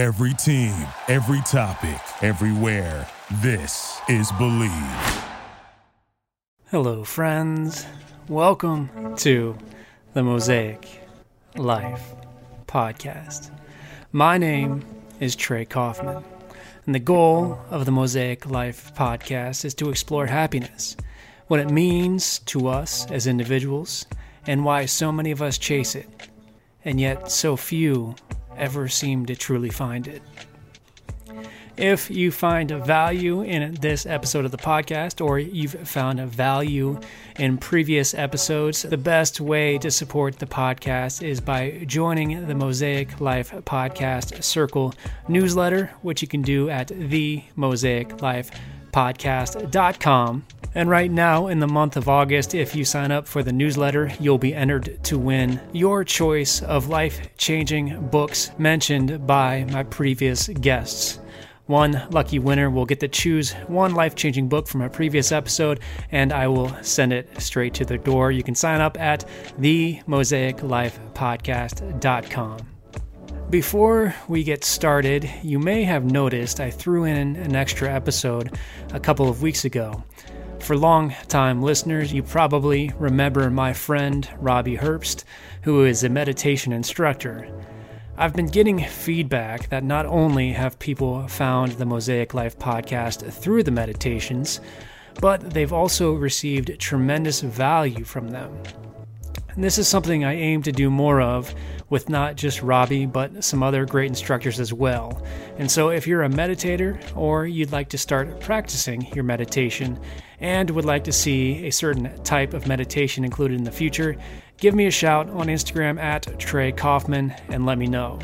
Every team, every topic, everywhere. This is Believe. Hello, friends. Welcome to the Mosaic Life Podcast. My name is Trey Kauffman, and the goal of the Mosaic Life Podcast is to explore happiness, what it means to us as individuals, and why so many of us chase it, and yet so few ever seem to truly find it. If you find value in this episode of the podcast, or you've found value in previous episodes, the best way to support the podcast is by joining the Mosaic Life Podcast Circle newsletter, which you can do at the Mosaic Life podcast.com. And right now, in the month of August, if you sign up for the newsletter, you'll be entered to win your choice of life changing books mentioned by my previous guests. One lucky winner will get to choose one life changing book from a previous episode, and I will send it straight to their door. You can sign up at themosaiclifepodcast.com. Before we get started, you may have noticed I threw in an extra episode a couple of weeks ago. For long-time listeners, you probably remember my friend Robbie Herbst, who is a meditation instructor. I've been getting feedback that not only have people found the Mosaic Life podcast through the meditations, but they've also received tremendous value from them. And this is something I aim to do more of with not just Robbie, but some other great instructors as well. And so, if you're a meditator or you'd like to start practicing your meditation and would like to see a certain type of meditation included in the future, give me a shout on Instagram at Trey Kauffman and let me know.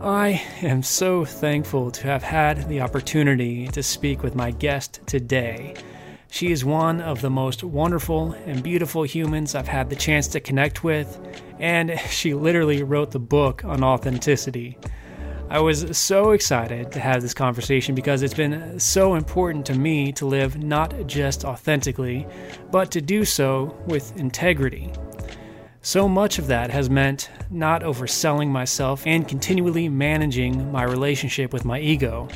I am so thankful to have had the opportunity to speak with my guest today. She is one of the most wonderful and beautiful humans I've had the chance to connect with, and she literally wrote the book on authenticity. I was so excited to have this conversation because it's been so important to me to live not just authentically, but to do so with integrity. So much of that has meant not overselling myself and continually managing my relationship with my ego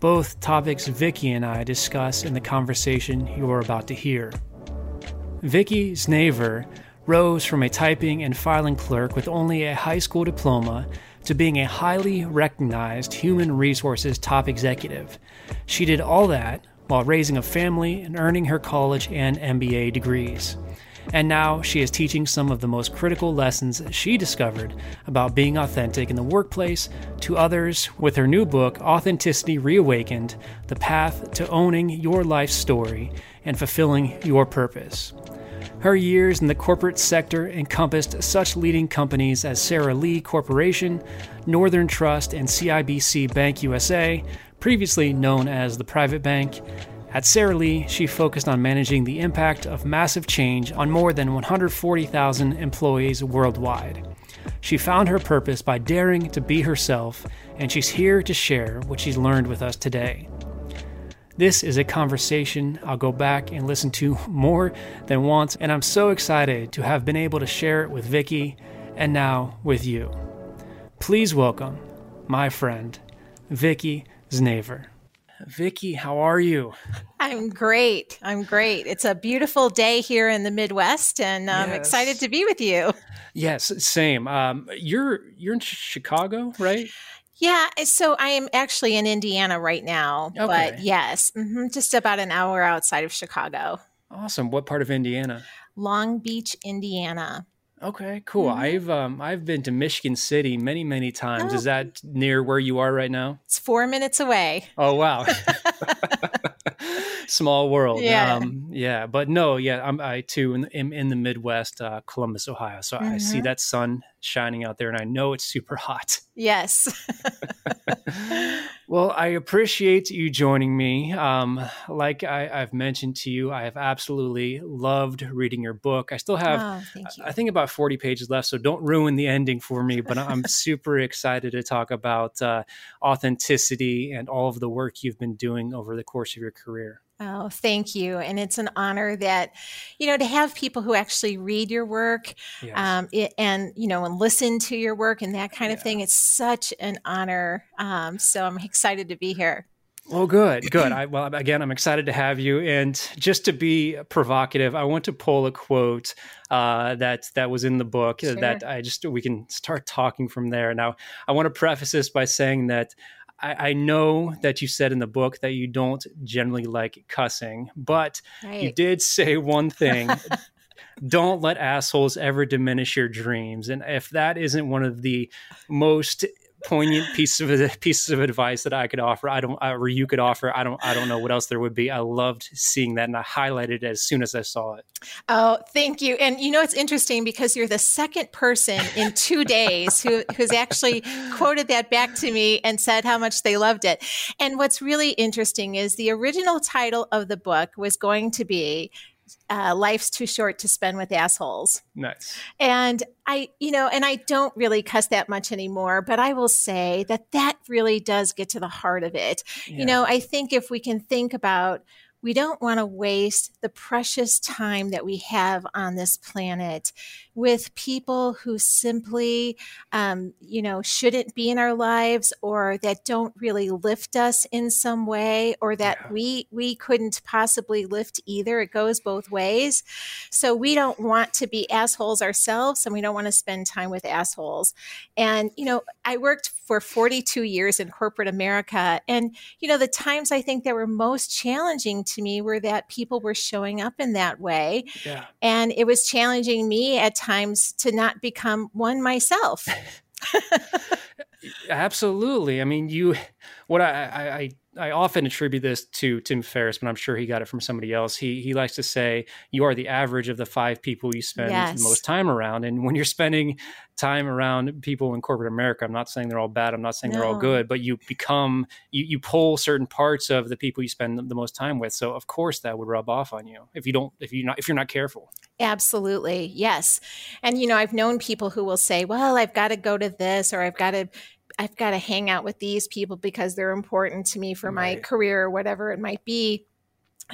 both topics Vicki and I discuss in the conversation you're about to hear. Vicki Znavor rose from a typing and filing clerk with only a high school diploma to being a highly recognized human resources top executive. She did all that while raising a family and earning her college and MBA degrees and now she is teaching some of the most critical lessons she discovered about being authentic in the workplace to others with her new book, Authenticity Reawakened The Path to Owning Your Life Story and Fulfilling Your Purpose. Her years in the corporate sector encompassed such leading companies as Sara Lee Corporation, Northern Trust, and CIBC Bank USA, previously known as the Private Bank, at Sara Lee, she focused on managing the impact of massive change on more than 140,000 employees worldwide. She found her purpose by daring to be herself, and she's here to share what she's learned with us today. This is a conversation I'll go back and listen to more than once, and I'm so excited to have been able to share it with Vicki and now with you. Please welcome my friend, Vicki Znavor. Vicki, how are you? I'm great. I'm great. It's a beautiful day here in the Midwest, and I'm yes. excited to be with you. Yes, same. Um, you're you're in Chicago, right? Yeah. So I am actually in Indiana right now, okay. but yes, mm-hmm, just about an hour outside of Chicago. Awesome. What part of Indiana? Long Beach, Indiana. Okay, cool. Mm-hmm. I've um I've been to Michigan City many many times. Oh. Is that near where you are right now? It's four minutes away. Oh wow. Small world. Yeah. Um, yeah. But no, yeah, I'm I too in, in, in the Midwest, uh, Columbus, Ohio. So mm-hmm. I see mm-hmm. that sun shining out there and I know it's super hot. Yes. well, I appreciate you joining me. Um, like I, have mentioned to you, I have absolutely loved reading your book. I still have, oh, I think, about 40 pages left. So don't ruin the ending for me. But I'm super excited to talk about uh, authenticity and all of the work you've been doing over the course of your career. Oh, thank you. And it's an honor that, you know, to have people who actually read your work yes. um, it, and, you know, and listen to your work and that kind of thing. It's such an honor. Um, so I'm excited to be here. Well, good, good. I, well, again, I'm excited to have you. And just to be provocative, I want to pull a quote uh, that that was in the book sure. that I just we can start talking from there. Now, I want to preface this by saying that I, I, know that you said in the book that you don't generally like cussing, but right. you did say one thing. don't let assholes ever diminish your dreams. And if that isn't one of the most poignant piece of pieces of advice that I could offer. I don't, or you could offer. I don't, I don't know what else there would be. I loved seeing that, and I highlighted it as soon as I saw it. Oh, thank you. And you know, it's interesting because you're the second person in two days who who's actually quoted that back to me and said how much they loved it. And what's really interesting is the original title of the book was going to be uh, life's too short to spend with assholes. Nice. And I, you know, and I don't really cuss that much anymore, but I will say that that really does get to the heart of it. Yeah. You know, I think if we can think about we don't want to waste the precious time that we have on this planet with people who simply, um, you know, shouldn't be in our lives or that don't really lift us in some way or that yeah. we we couldn't possibly lift either. It goes both ways. So we don't want to be assholes ourselves and we don't want to spend time with assholes. And, you know, I worked for 42 years in corporate America. And, you know, the times I think that were most challenging to me were that people were showing up in that way. Yeah. And it was challenging me at times to not become one myself. Absolutely. I mean, you, what I, I, I often attribute this to Tim Ferriss, but I'm sure he got it from somebody else. He he likes to say you are the average of the five people you spend yes. the most time around. And when you're spending time around people in corporate America. I'm not saying they're all bad. I'm not saying no. they're all good, but you become you you pull certain parts of the people you spend the most time with. So of course that would rub off on you if you don't if you not if you're not careful. Absolutely. Yes. And you know, I've known people who will say, "Well, I've got to go to this or I've got to I've got to hang out with these people because they're important to me for right. my career or whatever it might be."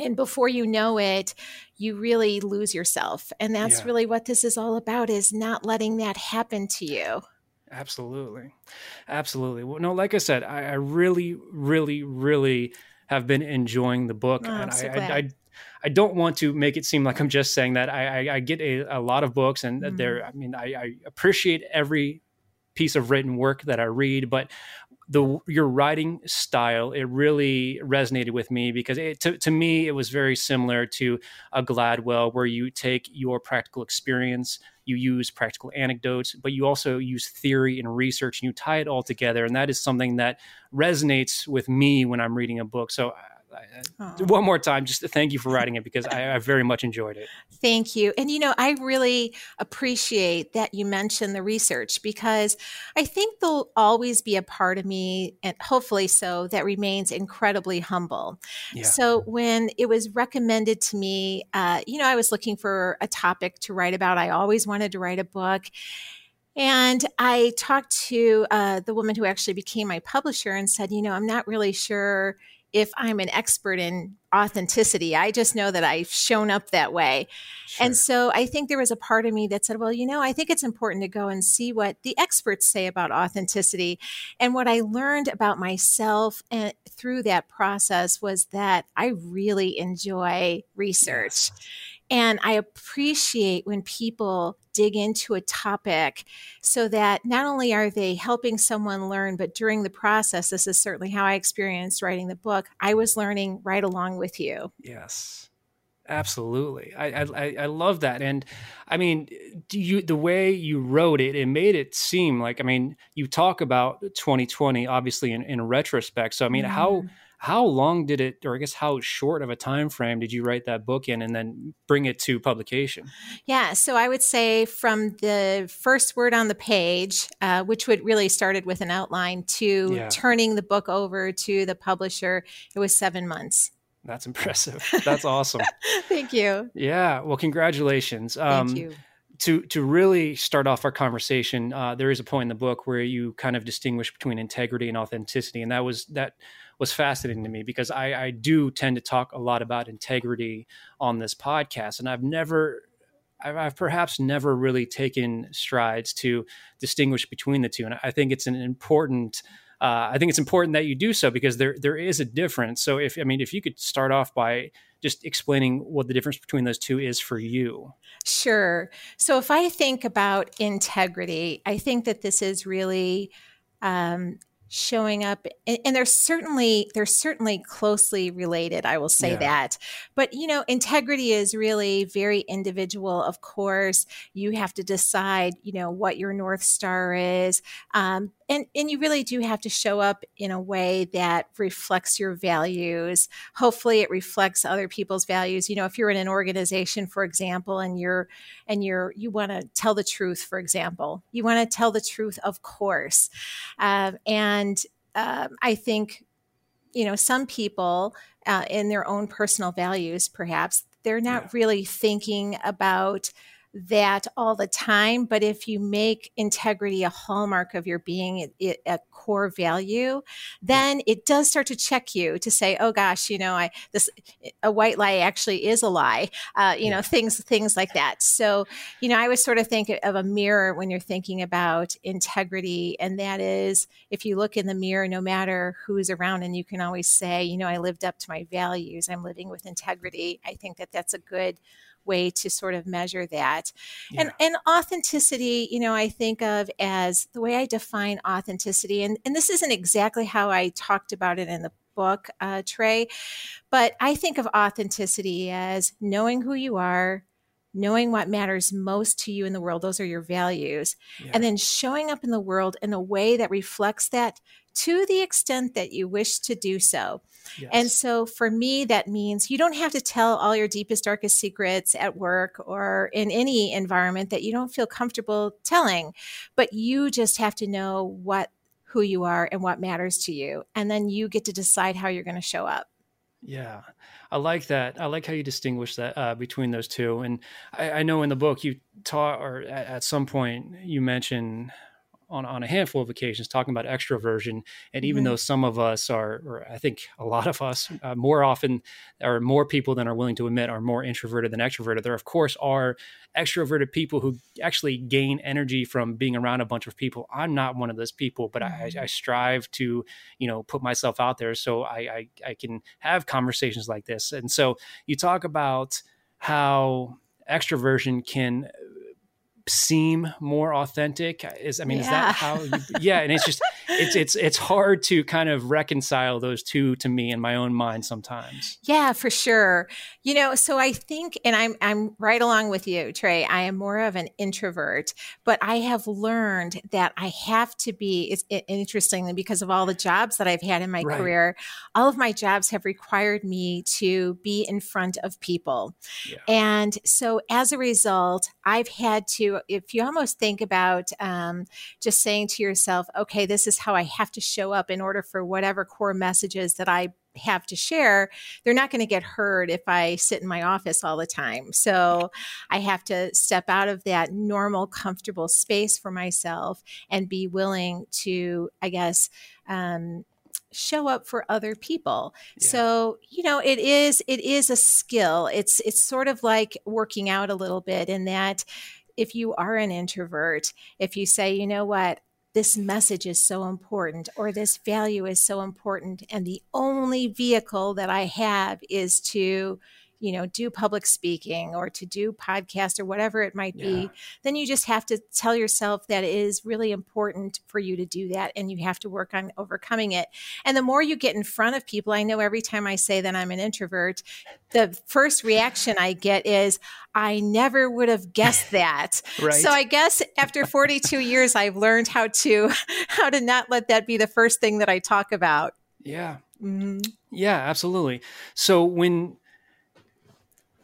and before you know it you really lose yourself and that's yeah. really what this is all about is not letting that happen to you absolutely absolutely well no like i said i, I really really really have been enjoying the book oh, and so I, I, I don't want to make it seem like I'm just saying that. I, I, I get a, a, lot of books, and mm. they're. I mean, I, I, appreciate every piece of written work that I read, but the your writing style it really resonated with me because it, to, to me it was very similar to a gladwell where you take your practical experience you use practical anecdotes but you also use theory and research and you tie it all together. And that is something that resonates with me when i'm reading a book. So one more time, just to thank you for writing it because I, I, very much enjoyed it. Thank you. And, you know, I really appreciate that you mentioned the research because I think there'll always be a part of me, and hopefully so, that remains incredibly humble. Yeah. So when it was recommended to me, uh, you know, I was looking for a topic to write about. I always wanted to write a book. And I talked to uh, the woman who actually became my publisher and said, you know, I'm not really sure if I'm an expert in authenticity. I just know that I've shown up that way. Sure. And so I think there was a part of me that said, well, you know, I think it's important to go and see what the experts say about authenticity. And what I learned about myself and through that process was that I really enjoy research. Yes. And I appreciate when people dig into a topic so that not only are they helping someone learn, but during the process, this is certainly how I experienced writing the book, I was learning right along with you. Yes. Absolutely, I, I I love that, and I mean, you the way you wrote it, it made it seem like I mean, you talk about 2020, obviously in, in retrospect. So I mean, mm. how how long did it or i guess how short of a time frame did you write that book in and then bring it to publication? Yeah so i would say from the first word on the page uh, which would really started with an outline to yeah. turning the book over to the publisher it was seven months. That's impressive. That's awesome. Thank you. Yeah well congratulations. Um, thank you. to to really start off our conversation, uh, there is a point in the book where you kind of distinguish between integrity and authenticity, and that was that was fascinating to me because I, I do tend to talk a lot about integrity on this podcast, and I've never I've, perhaps never really taken strides to distinguish between the two, and I think it's an important. Uh, I think it's important that you do so because there there is a difference. So if I mean if you could start off by just explaining what the difference between those two is for you. Sure. So if I think about integrity, I think that this is really um, showing up and, they're certainly they're certainly closely related i will say yeah. that. But you know integrity is really very individual of course. You have to decide you know what your north star is. Um, and and you really do have to show up in a way that reflects your values. Hopefully it reflects other people's values. You know if you're in an organization for example and you're and you're you want to tell the truth for example you want to tell the truth of course. Um, and um, i think you know some people uh, in their own personal values perhaps they're not yeah. really thinking about that all the time. But if you make integrity a hallmark of your being, it, a core value, then it does start to check you to say, oh gosh, you know, I this a white lie actually is a lie. Uh, you yeah. know, things things like that. So, you know, I would sort of think of a mirror when you're thinking about integrity, and that is if you look in the mirror, no matter who's around, and you can always say, you know, I lived up to my values. I'm living with integrity. I think that that's a good way to sort of measure that. Yeah. And and authenticity, you know, I think of as the way I define authenticity, and, and this isn't exactly how I talked about it in the book, uh, Trey, but I think of authenticity as knowing who you are, knowing what matters most to you in the world those are your values yeah. and then showing up in the world in a way that reflects that to the extent that you wish to do so. Yes. And so for me, that means you don't have to tell all your deepest, darkest secrets at work or in any environment that you don't feel comfortable telling, but you just have to know what who you are and what matters to you. And then you get to decide how you're going to show up. Yeah, I like that. I like how you distinguish that uh, between those two. And I, I, know in the book you taught, or at, at some point you mention on, on a handful of occasions talking about extroversion. And even mm-hmm. though some of us are, or I think a lot of us uh, more often, are more people than are willing to admit, are more introverted than extroverted, there of course are extroverted people who actually gain energy from being around a bunch of people. I'm not one of those people, but mm-hmm. I, I, strive to, you know, put myself out there so I, I, I can have conversations like this. And so you talk about how extroversion can seem more authentic is i mean yeah. is that how you, yeah and it's just it's it's it's hard to kind of reconcile those two to me in my own mind sometimes yeah for sure you know so i think and i'm i'm right along with you trey i am more of an introvert but i have learned that i have to be it's it, interestingly because of all the jobs that i've had in my right. career all of my jobs have required me to be in front of people yeah. and so as a result i've had to if you almost think about um, just saying to yourself, okay, this is how I have to show up in order for whatever core messages that I have to share, they're not going to get heard if I sit in my office all the time. So I have to step out of that normal, comfortable space for myself and be willing to, I guess, um, show up for other people yeah. so you know it is it is a skill it's it's sort of like working out a little bit in that if you are an introvert, if you say, you know what, this message is so important or this value is so important, and the only vehicle that I have is to you know do public speaking or to do podcast or whatever it might yeah. be then you just have to tell yourself that it is really important for you to do that and you have to work on overcoming it and the more you get in front of people i know every time i say that i'm an introvert the first reaction i get is i never would have guessed that right. so i guess after 42 years i've learned how to how to not let that be the first thing that i talk about yeah mm-hmm. yeah absolutely so when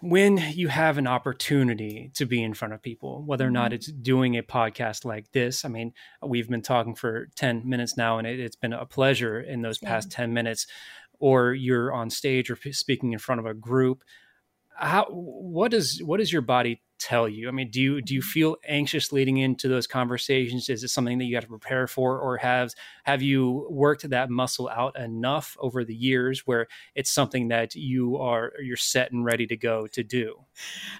when you have an opportunity to be in front of people, whether or not mm-hmm. it's doing a podcast like this, I mean, we've been talking for 10 minutes now, and it, has been a pleasure in those past 10 minutes, or you're on stage or speaking in front of a group. How, what does what does your body tell you? I mean, do you do you feel anxious leading into those conversations? Is it something that you have to prepare for, or have have you worked that muscle out enough over the years where it's something that you are you're set and ready to go to do?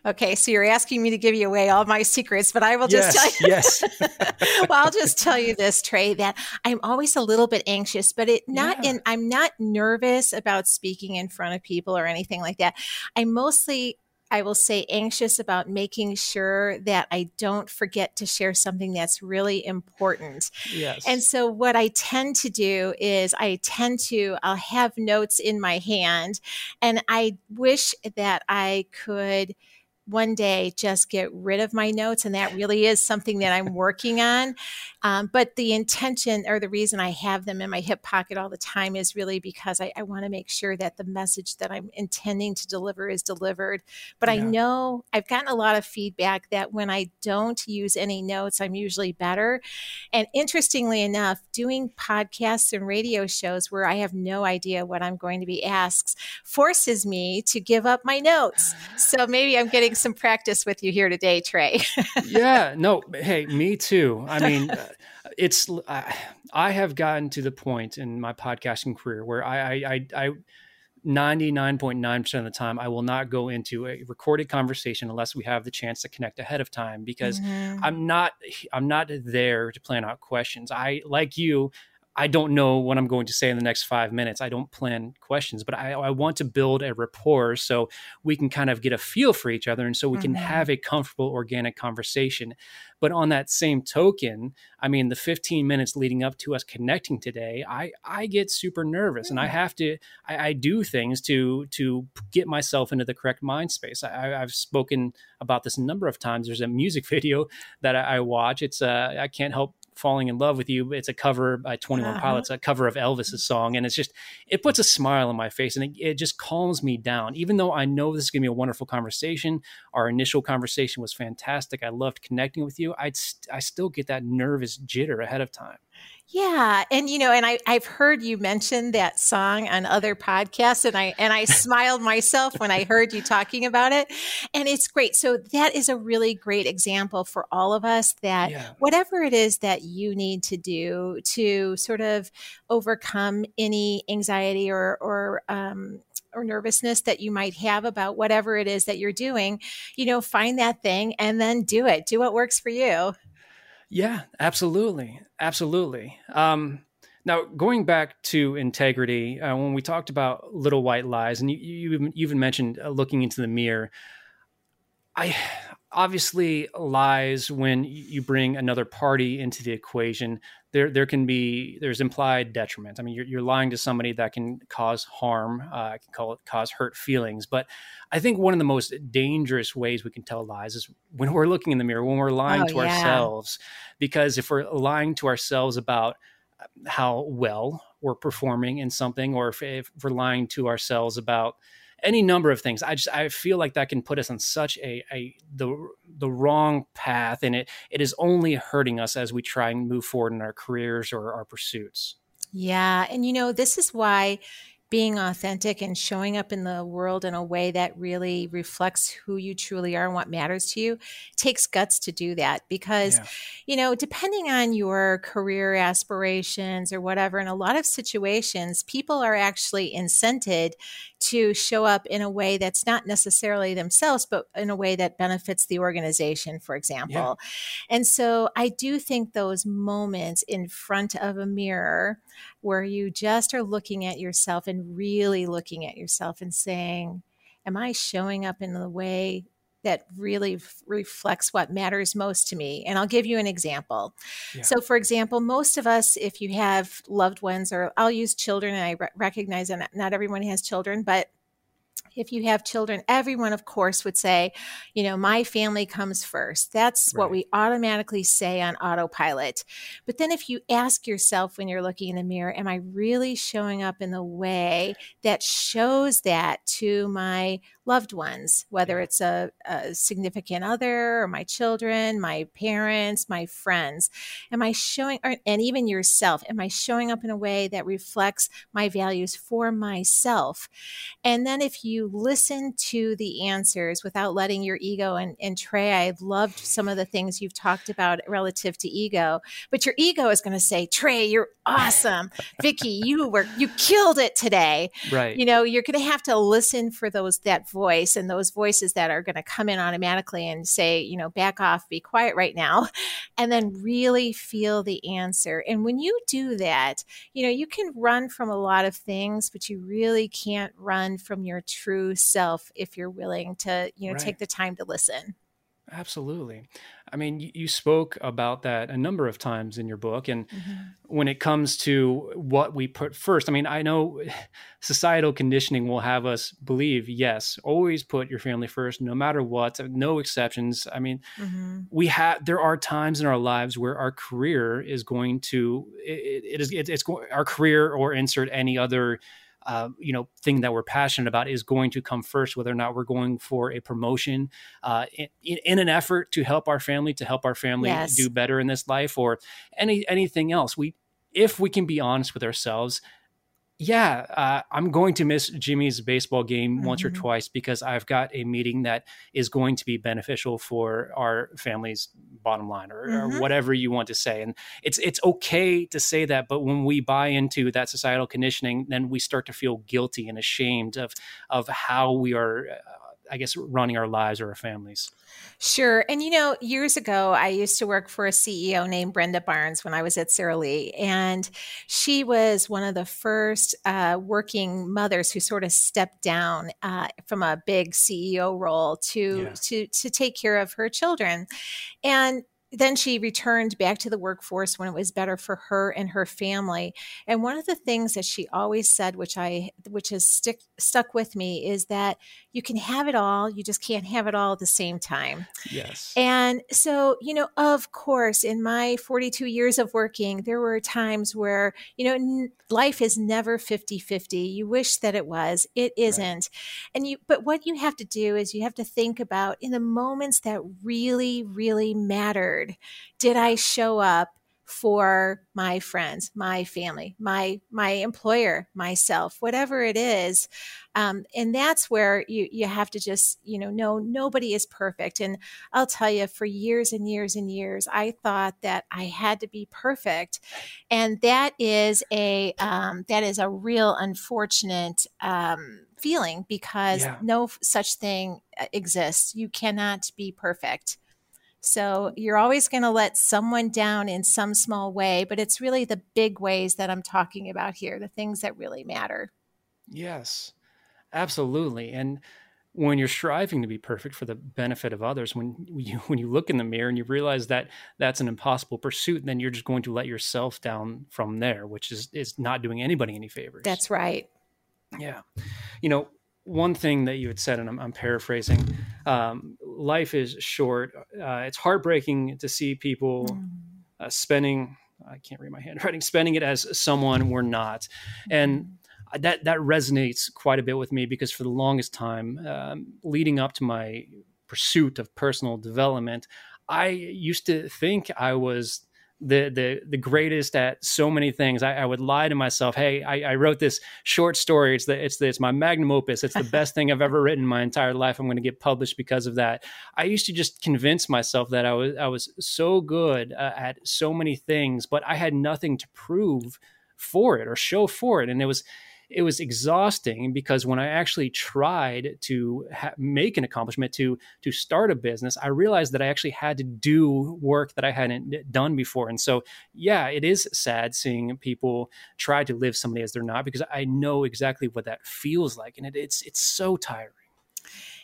Okay, so you're asking me to give you away all my secrets, but I will just yes, tell you. Yes. well, I'll just tell you this, Trey, that I'm always a little bit anxious, but it not yeah. in I'm not nervous about speaking in front of people or anything like that. I mostly I will say anxious about making sure that I don't forget to share something that's really important. Yes. And so what I tend to do is I tend to I'll have notes in my hand and I wish that I could one day just get rid of my notes. And that really is something that I'm working on. Um, but the intention or the reason I have them in my hip pocket all the time is really because I, I want to make sure that the message that I'm intending to deliver is delivered. But yeah. I know I've gotten a lot of feedback that when I don't use any notes, I'm usually better. And interestingly enough, doing podcasts and radio shows where I have no idea what I'm going to be asked forces me to give up my notes. So maybe I'm getting some practice with you here today, Trey. yeah, no, hey, me too. I mean, uh, it's uh, I have gotten to the point in my podcasting career where I I I. 99.9% of the time I will not go into a recorded conversation unless we have the chance to connect ahead of time because mm-hmm. I'm not I'm not there to plan out questions. I like you I don't know what I'm going to say in the next five minutes. I don't plan questions, but I, I want to build a rapport so we can kind of get a feel for each other and so we mm-hmm. can have a comfortable, organic conversation. But on that same token, I mean, the 15 minutes leading up to us connecting today, I, I get super nervous and I have to, I, I do things to, to get myself into the correct mind space. I, have spoken about this a number of times. There's a music video that I, I watch. It's, uh, I can't help falling in love with you it's a cover by 21 uh-huh. pilots a cover of elvis's song and it's just it puts a smile on my face and it, it just calms me down even though i know this is going to be a wonderful conversation our initial conversation was fantastic i loved connecting with you i'd st- i still get that nervous jitter ahead of time yeah, and you know, and I I've heard you mention that song on other podcasts, and I and I smiled myself when I heard you talking about it, and it's great. So that is a really great example for all of us that yeah. whatever it is that you need to do to sort of overcome any anxiety or or um, or nervousness that you might have about whatever it is that you're doing, you know, find that thing and then do it. Do what works for you. Yeah, absolutely, absolutely. Um, now, going back to integrity, uh, when we talked about little white lies, and you, you, you even mentioned uh, looking into the mirror, I obviously lies when you bring another party into the equation there there can be there's implied detriment. I mean you're, you're lying to somebody that can cause harm uh, can call it cause hurt feelings. But i think one of the most dangerous ways we can tell lies is when we're looking in the mirror when we're lying oh, to yeah. ourselves. Because if we're lying to ourselves about how well we're performing in something or if, if we're lying to ourselves about any number of things. I just I feel like that can put us on such a, a the the wrong path, and it it is only hurting us as we try and move forward in our careers or our pursuits. Yeah, and you know this is why being authentic and showing up in the world in a way that really reflects who you truly are and what matters to you takes guts to do that because yeah. you know depending on your career aspirations or whatever in a lot of situations people are actually incented to show up in a way that's not necessarily themselves but in a way that benefits the organization for example yeah. and so i do think those moments in front of a mirror where you just are looking at yourself and really looking at yourself and saying, Am I showing up in the way that really f- reflects what matters most to me. And I'll give you an example. Yeah. So, for example, most of us, if you have loved ones, or I'll use children, and I re- recognize that not everyone has children, but if you have children, everyone, of course, would say, you know, my family comes first. That's right. what we automatically say on autopilot. But then if you ask yourself when you're looking in the mirror, am I really showing up in the way that shows that to my loved ones, whether it's a, a, significant other or my children, my parents, my friends? Am I showing, or, and even yourself, am I showing up in a way that reflects my values for myself? And then if you listen to the answers without letting your ego and, and Trey, I've loved some of the things you've talked about relative to ego, but your ego is going to say, Trey, you're awesome. Vicki, you were, you killed it today. Right. You know, you're going to have to listen for those, that voice and those voices that are going to come in automatically and say, you know, back off, be quiet right now. And then really feel the answer. And when you do that, you know, you can run from a lot of things, but you really can't run from your true self if you're willing to, you know, Right. take the time to listen. Absolutely. I mean, you, spoke about that a number of times in your book. And when it comes to what we put first, I mean, I know societal conditioning will have us believe, yes, always put your family first, no matter what, no exceptions. I mean, Mhm. we have there are times in our lives where our career is going to it, it is it, it's going our career or insert any other uh, you know thing that we're passionate about is going to come first whether or not we're going for a promotion uh, in, in an effort to help our family to help our family Yes. do better in this life or any anything else we if we can be honest with ourselves yeah, uh, I'm going to miss Jimmy's baseball game once or Mhm. twice because I've got a meeting that is going to be beneficial for our family's bottom line or, Mhm. or whatever you want to say. And it's it's okay to say that, but when we buy into that societal conditioning, then we start to feel guilty and ashamed of of how we are, uh, I guess, running our lives or our families. Sure. And you know, years ago, I used to work for a CEO named Brenda Barnes when I was at Sara Lee. And she was one of the first uh, working mothers who sort of stepped down uh, from a big CEO role to, Yeah. to, to take care of her children. And then she returned back to the workforce when it was better for her and her family. And one of the things that she always said, which I which has stick stuck with me, is that you can have it all, you just can't have it all at the same time. Yes. And so, you know, of course, in my 42 years of working, there were times where, you know, n- life is never 50 50. You wish that it was, it isn't. And you, but what you have to do is you have to think about in the moments that really, really mattered, did I show up? for my friends my family my my employer myself whatever it is um, and that's where you you have to just you know know nobody is perfect and I'll tell you, for years and years and years, I thought that I had to be perfect, and that is a um, that is a real unfortunate um, feeling because Yeah. no such thing uh, exists. You cannot be perfect. So you're always going to let someone down in some small way, but it's really the big ways that I'm talking about here, the things that really matter. Yes, absolutely. And when you're striving to be perfect for the benefit of others, when you when you look in the mirror and you realize that that's an impossible pursuit, then you're just going to let yourself down from there, which is is not doing anybody any favors. That's right. yeah. You know, one thing that you had said, and I'm, I'm paraphrasing, um, life is short. Uh, it's heartbreaking to see people Mm. uh, spending. I can't read my handwriting. Spending it as someone we're not, and that that resonates quite a bit with me because for the longest time, um, leading up to my pursuit of personal development, I used to think I was the the the greatest at so many things. I, I would lie to myself, "Hey, I, I wrote this short story. It's the it's the, it's my magnum opus. It's the best thing I've ever written in my entire life. I'm going to get published because of that." I used to just convince myself that I was I was so good uh, at so many things, but I had nothing to prove for it or show for it, and it was it was exhausting because when I actually tried to ha- make an accomplishment to to start a business, I realized that I actually had to do work that I hadn't done before. And so, yeah, it is sad seeing people try to live somebody as they're not because I know exactly what that feels like, and it, it's it's so tiring.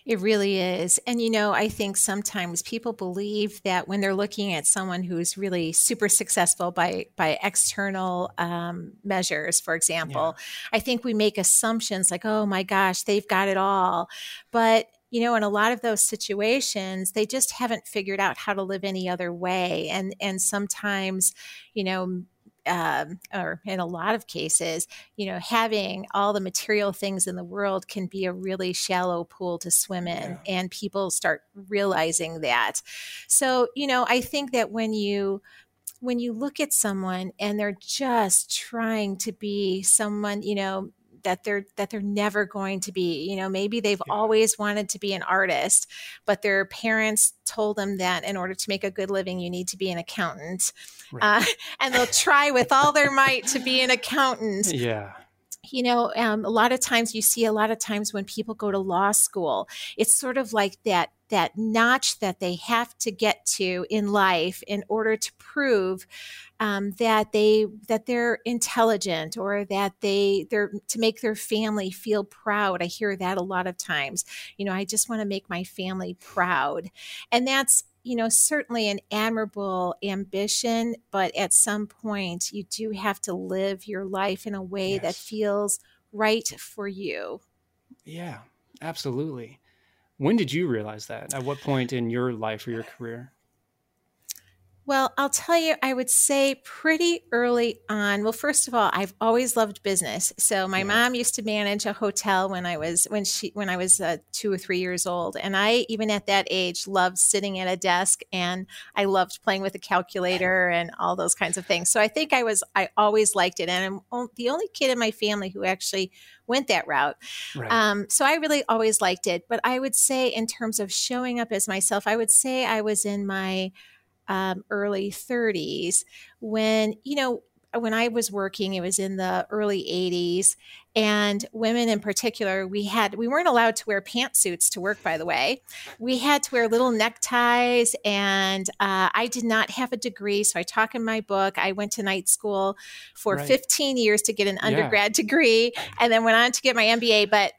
It really is. And, you know, I think sometimes people believe that when they're looking at someone who's really super successful by, by external um, measures, for example, I think we make assumptions like, oh my gosh, they've got it all. But, you know, in a lot of those situations, they just haven't figured out how to live any other way. And, and sometimes, you know, um, or in a lot of cases, you know, having all the material things in the world can be a really shallow pool to swim in, Yeah. and people start realizing that. So, you know, I think that when you when you look at someone and they're just trying to be someone, you know, that they're that they're never going to be you know maybe they've yeah. always wanted to be an artist but their parents told them that in order to make a good living you need to be an accountant right. uh, and they'll try with all their might to be an accountant yeah you know um, a lot of times you see a lot of times when people go to law school it's sort of like that that notch that they have to get to in life in order to prove um, that they that they're intelligent or that they they're to make their family feel proud i hear that a lot of times you know i just want to make my family proud and that's you know certainly an admirable ambition but at some point you do have to live your life in a way yes. that feels right for you yeah absolutely when did you realize that? At what point in your life or your career? Well, I'll tell you, I would say pretty early on. Well, first of all, I've always loved business. So my yeah. mom used to manage a hotel when I was when she when I was uh, two or three years old, and I even at that age loved sitting at a desk and I loved playing with a calculator and all those kinds of things. So I think I was I always liked it, and I'm the only kid in my family who actually went that route. Right. Um, so I really always liked it. But I would say, in terms of showing up as myself, I would say I was in my um, early 30s when, you know, when I was working, it was in the early 80s, and women in particular, we had we weren't allowed to wear pantsuits to work. By the way, we had to wear little neckties, and uh, I did not have a degree, so I talk in my book. I went to night school for right. 15 years to get an undergrad yeah. degree, and then went on to get my MBA. But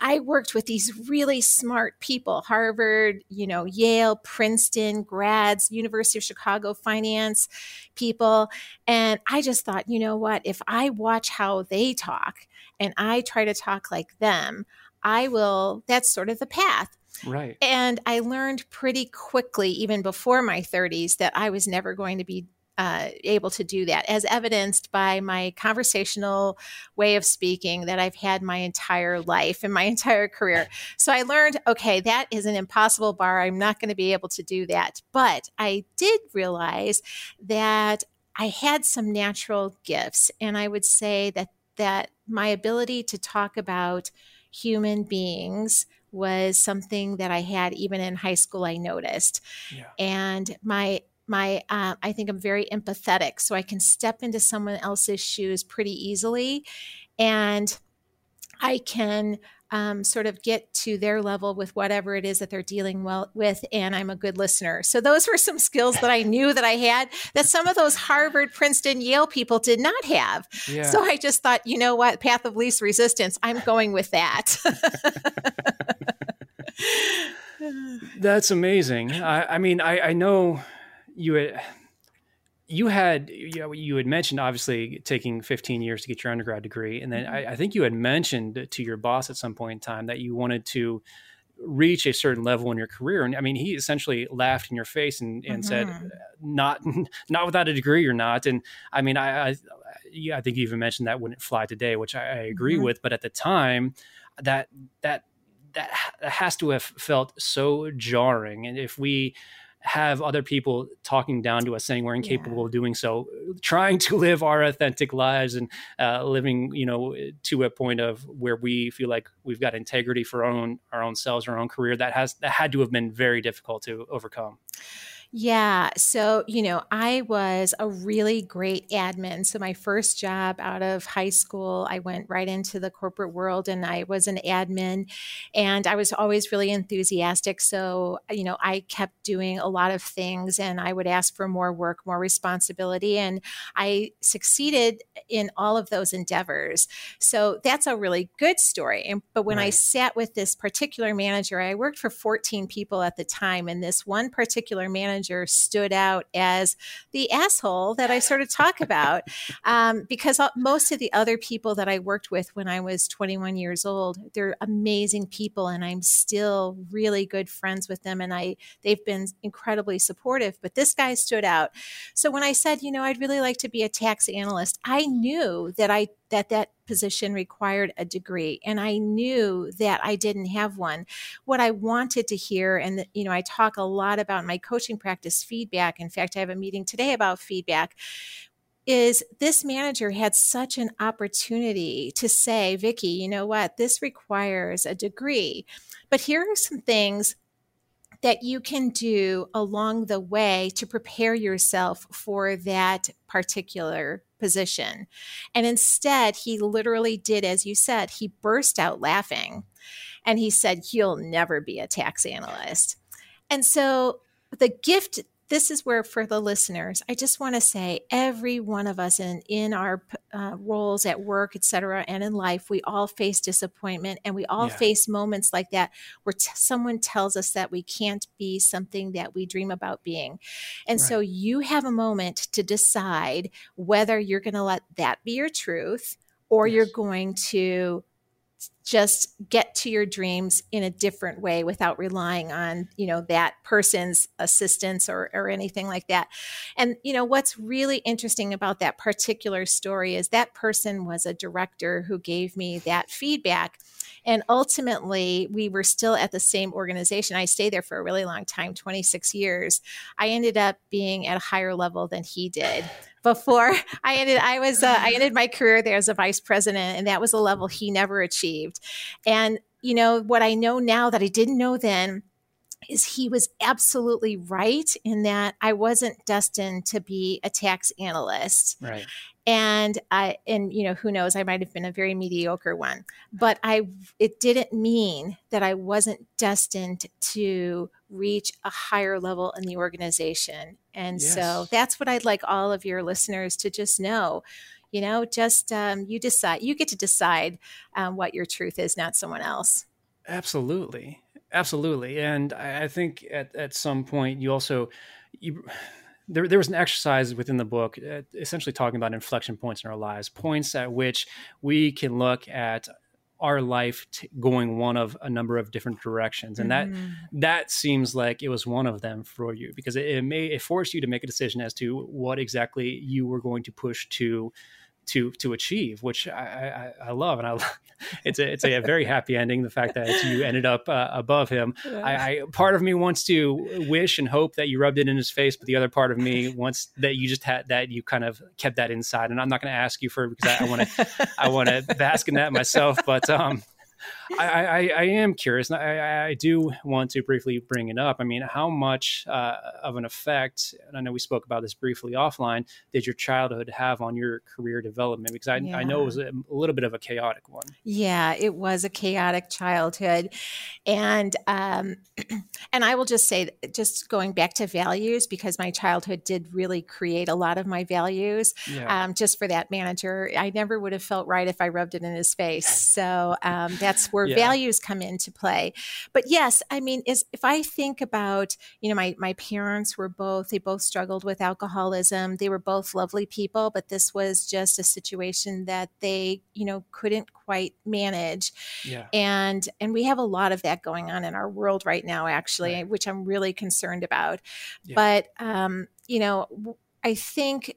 I worked with these really smart people, Harvard, you know, Yale, Princeton grads, University of Chicago finance people. And I just thought, you know what? If I watch how they talk and I try to talk like them, I will, that's sort of the path. Right. And I learned pretty quickly, even before my 30s, that I was never going to be uh, able to do that, as evidenced by my conversational way of speaking that I've had my entire life and my entire career. So I learned, okay, that is an impossible bar. I'm not going to be able to do that. But I did realize that I had some natural gifts, and I would say that that my ability to talk about human beings was something that I had even in high school. I noticed, yeah. and my my uh, i think i'm very empathetic so i can step into someone else's shoes pretty easily and i can um, sort of get to their level with whatever it is that they're dealing well with and i'm a good listener. So those were some skills that i knew that i had that some of those harvard princeton yale people did not have. Yeah. so i just thought you know what? Path of least resistance. I'm going with that. That's amazing. I, I mean I, I know you had you had you, know, you had mentioned obviously taking 15 years to get your undergrad degree and then mm-hmm. I, I, think you had mentioned to your boss at some point in time that you wanted to reach a certain level in your career and i mean he essentially laughed in your face and, and mm-hmm. said not not without a degree or not and i mean i i, yeah, I think you even mentioned that wouldn't fly today which i, I agree mm-hmm. with but at the time that that that has to have felt so jarring and if we have other people talking down to us saying we're incapable yeah. of doing so trying to live our authentic lives and uh, living you know to a point of where we feel like we've got integrity for our own our own selves our own career that has that had to have been very difficult to overcome yeah. So, you know, I was a really great admin. So, my first job out of high school, I went right into the corporate world and I was an admin and I was always really enthusiastic. So, you know, I kept doing a lot of things and I would ask for more work, more responsibility. And I succeeded in all of those endeavors. So, that's a really good story. But when right. I sat with this particular manager, I worked for 14 people at the time, and this one particular manager manager stood out as the asshole that I sort of talk about um, because most of the other people that I worked with when I was 21 years old, they're amazing people, and I'm still really good friends with them, and I they've been incredibly supportive. But this guy stood out. So when I said, you know, I'd really like to be a tax analyst, I knew that I that that position required a degree and i knew that i didn't have one what i wanted to hear and you know i talk a lot about my coaching practice feedback in fact i have a meeting today about feedback is this manager had such an opportunity to say, Vicki, you know what? This requires a degree. But here are some things that you can do along the way to prepare yourself for that particular position. And instead, he literally did, as you said, he burst out laughing and he said, You'll never be a tax analyst. And so the gift this is where for the listeners i just want to say every one of us in in our uh, roles at work et cetera and in life we all face disappointment and we all yeah. face moments like that where t- someone tells us that we can't be something that we dream about being and right. so you have a moment to decide whether you're going to let that be your truth or yes. you're going to just get to your dreams in a different way without relying on you know that person's assistance or, or anything like that. And you know what's really interesting about that particular story is that person was a director who gave me that feedback. And ultimately we were still at the same organization. I stayed there for a really long time 26 years. I ended up being at a higher level than he did before I ended I was uh, I ended my career there as a vice president and that was a level he never achieved. And you know what I know now that I didn't know then is he was absolutely right in that I wasn't destined to be a tax analyst. Right and I and you know who knows I might have been a very mediocre one but I it didn't mean that I wasn't destined to reach a higher level in the organization. And yes. so that's what I'd like all of your listeners to just know you know just um, you decide you get to decide um, what your truth is not someone else. Absolutely. Absolutely. And I, I think at, at some point you also you there, there was an exercise within the book uh, essentially talking about inflection points in our lives, points at which we can look at our life t- going one of a number of different directions and mm-hmm. that that seems like it was one of them for you because it, it may it forced you to make a decision as to what exactly you were going to push to to to achieve, which I, I, I love, and I it's a it's a, very happy ending. The fact that you ended up uh, above him, yeah. I, I, part of me wants to wish and hope that you rubbed it in his face, but the other part of me wants that you just had that you kind of kept that inside. And I'm not going to ask you for because I want to I want to bask in that myself, but um, I, I, I, am curious, and I, I, do want to briefly bring it up. I mean, how much uh, of an effect, and I know we spoke about this briefly offline, did your childhood have on your career development? Because I, yeah. I know it was a, little bit of a chaotic one. Yeah, it was a chaotic childhood, and um, and I will just say, just going back to values, because my childhood did really create a lot of my values. Yeah. Um, just for that manager, I never would have felt right if I rubbed it in his face. So um, that's where yeah. values come into play. But yes, I mean, is if I think about, you know, my my parents were both they both struggled with alcoholism. They were both lovely people, but this was just a situation that they, you know, couldn't quite manage. Yeah. And and we have a lot of that going on in our world right now actually, right. which I'm really concerned about. Yeah. But um, you know, I think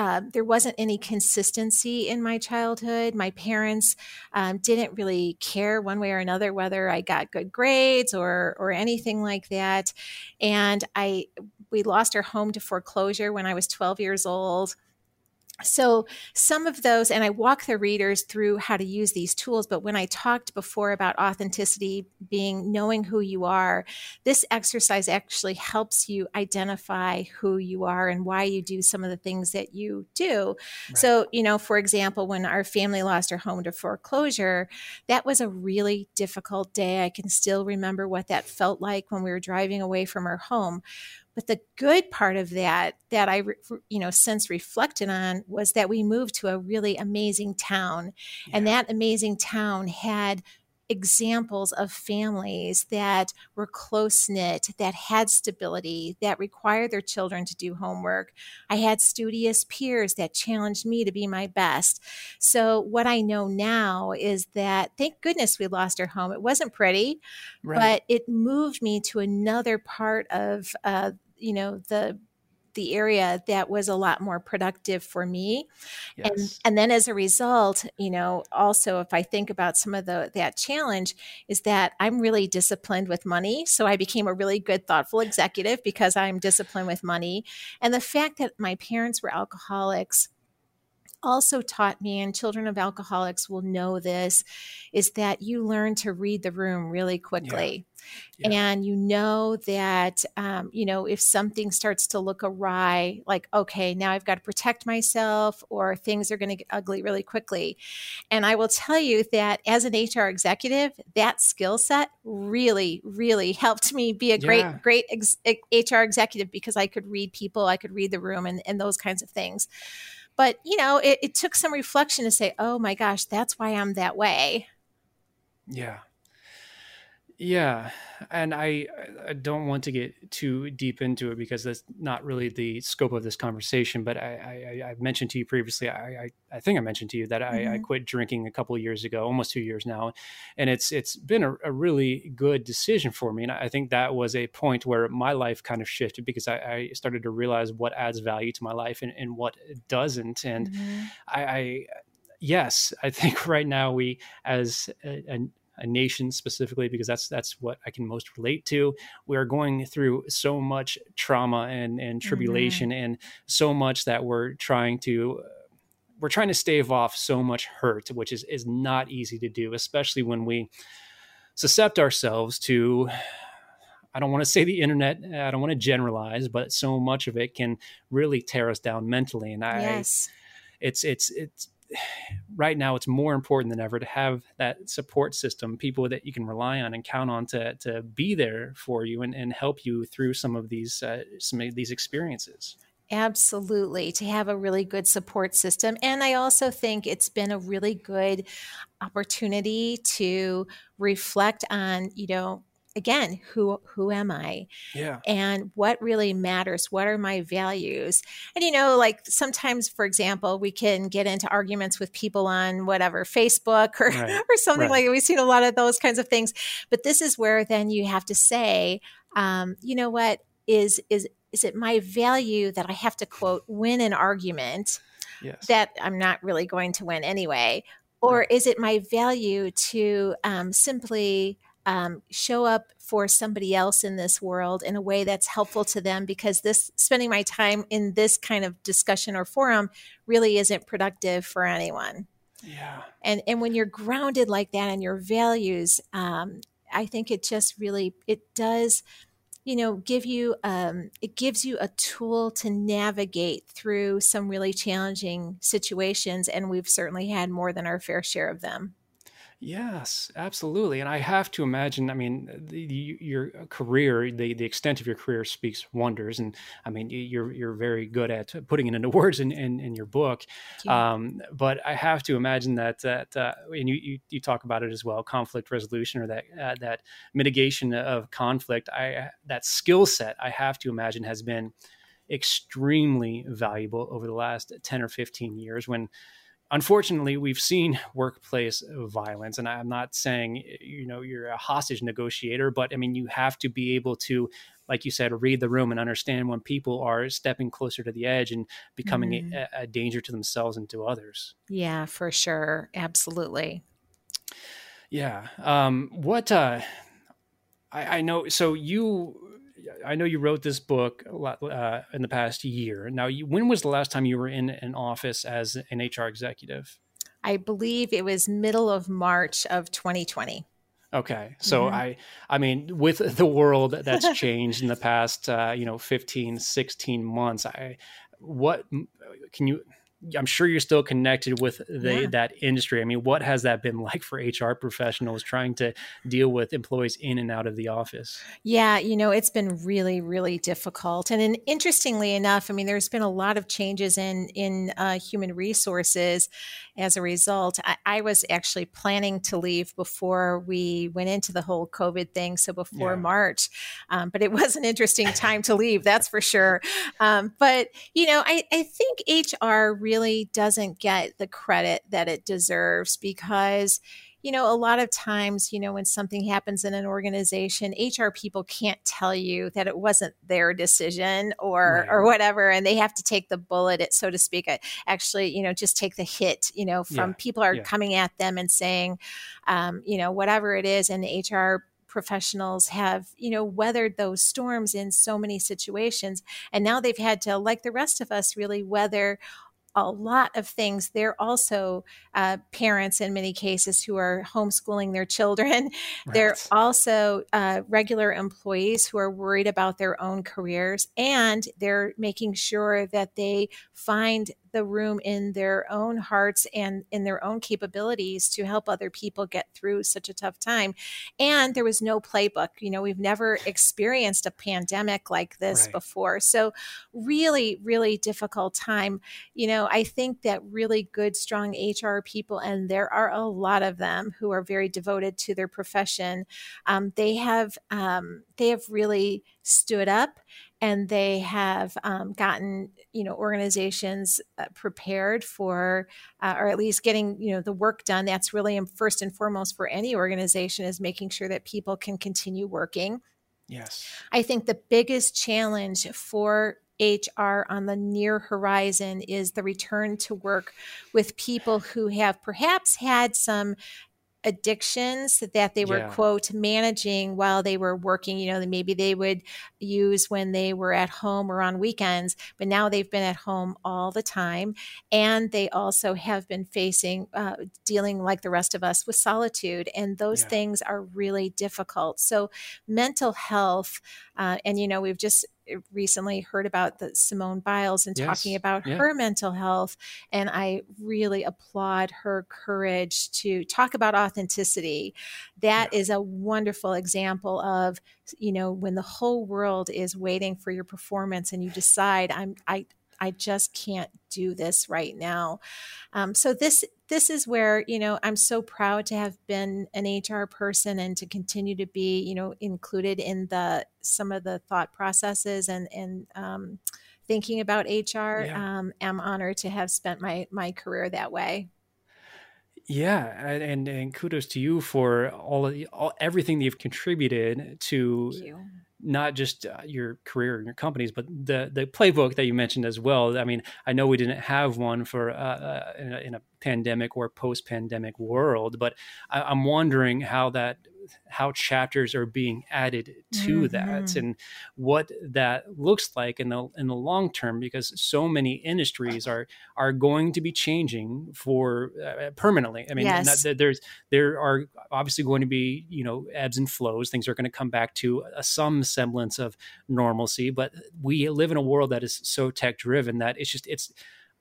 uh, there wasn't any consistency in my childhood. My parents um, didn't really care one way or another whether I got good grades or or anything like that. And I we lost our home to foreclosure when I was 12 years old so some of those and i walk the readers through how to use these tools but when i talked before about authenticity being knowing who you are this exercise actually helps you identify who you are and why you do some of the things that you do. Right. so you know for example when our family lost our home to foreclosure that was a really difficult day. I can still remember what that felt like when we were driving away from our home but the good part of that, that I, you know, since reflected on was that we moved to a really amazing town. Yeah. And that amazing town had examples of families that were close knit, that had stability, that required their children to do homework. I had studious peers that challenged me to be my best. So, what I know now is that thank goodness we lost our home. It wasn't pretty, right. but it moved me to another part of, uh, you know, the the area that was a lot more productive for me. Yes. and and then as a result you know also if i think about some of the that challenge is that i'm really disciplined with money. So i became a really good thoughtful executive because i'm disciplined with money. And the fact that my parents were alcoholics also taught me, and children of alcoholics will know this, is that you learn to read the room really quickly. Yeah. Yeah. And you know that, um, you know, if something starts to look awry, like, okay, now I've got to protect myself, or things are going to get ugly really quickly. And I will tell you that as an HR executive, that skill set really, really helped me be a great, yeah. great ex- HR executive because I could read people, I could read the room, and, and those kinds of things. But, you know, it, it took some reflection to say, oh my gosh, that's why I'm that way. Yeah. Yeah, and I I don't want to get too deep into it because that's not really the scope of this conversation. But I, I have mentioned to you previously. I, I, I think I mentioned to you that I, mm-hmm. I quit drinking a couple of years ago, almost two years now, and it's it's been a, a, really good decision for me. And I think that was a point where my life kind of shifted because I, I started to realize what adds value to my life and, and what doesn't. And mm-hmm. I, I yes, I think right now we, as a, a, a nation specifically because that's that's what I can most relate to. We are going through so much trauma and and tribulation mm-hmm. and so much that we're trying to we're trying to stave off so much hurt, which is is not easy to do, especially when we suscept ourselves to I don't want to say the internet, I don't want to generalize, but so much of it can really tear us down mentally. And I, yes. it's, it's, it's, right now it's more important than ever to have that support system, people that you can rely on and count on to to be there for you and, and help you through some of these uh, some of these experiences. Absolutely, to have a really good support system. And I also think it's been a really good opportunity to reflect on, you know, again who who am i yeah and what really matters what are my values and you know like sometimes for example we can get into arguments with people on whatever facebook or right. or something right. like we've seen a lot of those kinds of things but this is where then you have to say um, you know what is is is it my value that i have to quote win an argument yes. that i'm not really going to win anyway or right. is it my value to um, simply um, show up for somebody else in this world in a way that's helpful to them because this spending my time in this kind of discussion or forum really isn't productive for anyone. Yeah. And and when you're grounded like that in your values um, i think it just really it does you know give you um, it gives you a tool to navigate through some really challenging situations and we've certainly had more than our fair share of them Yes, absolutely. And I have to imagine, I mean, the, the, your career, the, the extent of your career speaks wonders. And I mean, you're, you're very good at putting it into words in, in, in your book. You. Um, but I have to imagine that, that uh, and you, you, you, talk about it as well, conflict resolution or that, uh, that mitigation of conflict, I, that skill set, I have to imagine has been extremely valuable over the last 10 or 15 years when, unfortunately, we've seen workplace violence, and I'm not saying you know you're a hostage negotiator, but I mean you have to be able to, like you said, read the room and understand when people are stepping closer to the edge and becoming mm. a, a, danger to themselves and to others. Yeah, for sure, absolutely. Yeah. Um, what uh, I, I know. So you I know you wrote this book uh, in the past year. Now, you, when was the last time you were in an office as an HR executive? I believe it was middle of March of 2020. Okay. So mm-hmm. I I mean with the world that's changed in the past uh, you know 15 16 months I what can you I'm sure you're still connected with the, yeah. that industry. I mean, what has that been like for HR professionals trying to deal with employees in and out of the office? Yeah, you know, it's been really, really difficult. And, then, interestingly enough, I mean, there's been a lot of changes in in uh, human resources as a result. I, I, was actually planning to leave before we went into the whole COVID thing, so before yeah. March. Um, but it was an interesting time to leave, that's for sure. Um, but you know, I, I think HR. Really really doesn't get the credit that it deserves because you know, a lot of times, you know, when something happens in an organization, HR people can't tell you that it wasn't their decision or right. or whatever, and they have to take the bullet, so to speak. Actually, you know, just take the hit. You know, from yeah. people are yeah. coming at them and saying, um, you know, whatever it is, and HR professionals have you know weathered those storms in so many situations and now they've had to like the rest of us really weather a lot of things. They're also uh, parents in many cases who are homeschooling their children. Right. They're also uh, regular employees who are worried about their own careers and they're making sure that they find the room in their own hearts and in their own capabilities to help other people get through such a tough time. And there was no playbook. You know, we've never experienced a pandemic like this right. before. So, really, really difficult time. You know, I think that really good, strong HR people, and there are a lot of them who are very devoted to their profession, um, they have um, they have really stood up and they have um, gotten you know organizations uh, prepared for uh, or at least getting you know the work done. That's really first and foremost for any organization is making sure that people can continue working. Yes. I think the biggest challenge for HR on the near horizon is the return to work with people who have perhaps had some addictions that they were yeah. quote managing while they were working you know maybe they would use when they were at home or on weekends but now they've been at home all the time and they also have been facing uh, dealing like the rest of us with solitude and those yeah. things are really difficult so mental health uh, and you know we've just Eh, recently heard about the Simone Biles and yes. talking about yeah. her mental health. And I really applaud her courage to talk about authenticity. That yeah. is a wonderful example of, you know, when the whole world is waiting for your performance and you decide, I'm, I, I just can't do this right now. Um, so this this is where you know I'm so proud to have been an HR person and to continue to be you know included in the some of the thought processes and and um, thinking about HR. Yeah. Um, I'm honored to have spent my my career that way. Yeah, and and kudos to you for all of the, all everything that you've contributed to not just uh, your career and your companies, but the the playbook that you mentioned as well. I mean, I know we didn't have one for uh, uh, in, a, in, a, pandemic or post pandemic world, but I, I'm wondering how that how chapters are being added to mm-hmm. that and what that looks like in the in the long term because so many industries are are going to be changing for uh, permanently i mean yes. not, there's there are obviously going to be you know ebbs and flows things are going to come back to a, some semblance of normalcy but we live in a world that is so tech driven that it's just it's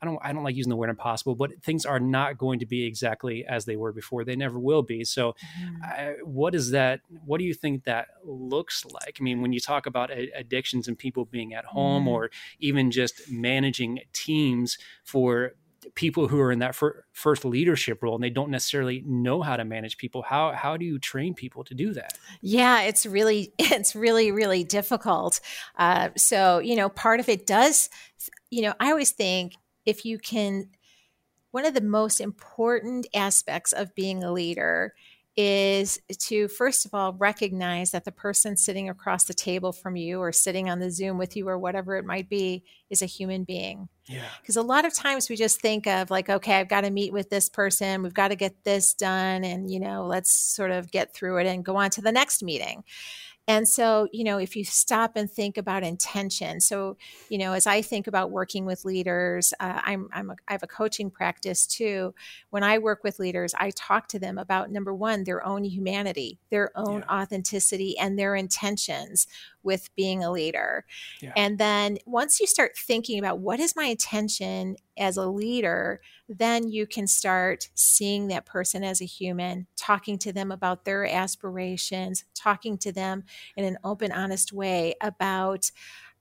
I don't I don't like using the word impossible, but things are not going to be exactly as they were before. They never will be. So, mm-hmm. I, what is that? What do you think that looks like? I mean, when you talk about addictions and people being at home, mm-hmm. or even just managing teams for people who are in that fir- first leadership role and they don't necessarily know how to manage people how how do you train people to do that yeah it's really it's really really difficult uh, so you know part of it does you know i always think if you can, one of the most important aspects of being a leader is to first of all recognize that the person sitting across the table from you or sitting on the Zoom with you or whatever it might be is a human being. Yeah. Because a lot of times we just think of like, okay, I've got to meet with this person, we've got to get this done, and you know, let's sort of get through it and go on to the next meeting. And so, you know, if you stop and think about intention, so, you know, as I think about working with leaders, uh, I'm, I'm a, I have a coaching practice too. When I work with leaders, I talk to them about number one, their own humanity, their own yeah. authenticity, and their intentions with being a leader. Yeah. And then once you start thinking about what is my intention as a leader, then you can start seeing that person as a human, talking to them about their aspirations, talking to them in an open, honest way about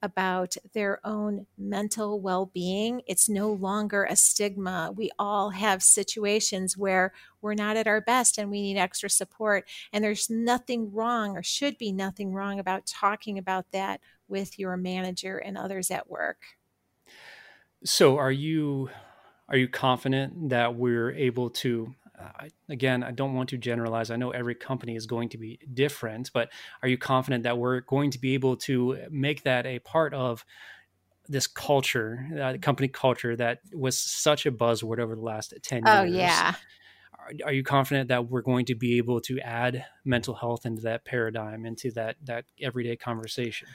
about their own mental well being. It's no longer a stigma. We all have situations where we're not at our best and we need extra support. And there's nothing wrong or should be nothing wrong about talking about that with your manager and others at work. So, are you are you confident that we're able to uh, again, I don't want to generalize. I know every company is going to be different, but are you confident that we're going to be able to make that a part of this culture, uh, company culture that was such a buzzword over the last 10 oh, years? Oh, yeah. Are, are, you confident that we're going to be able to add mental health into that paradigm, into that, that everyday conversation?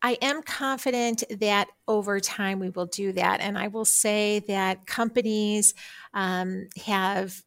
I am confident that over time we will do that. And I will say that companies um, have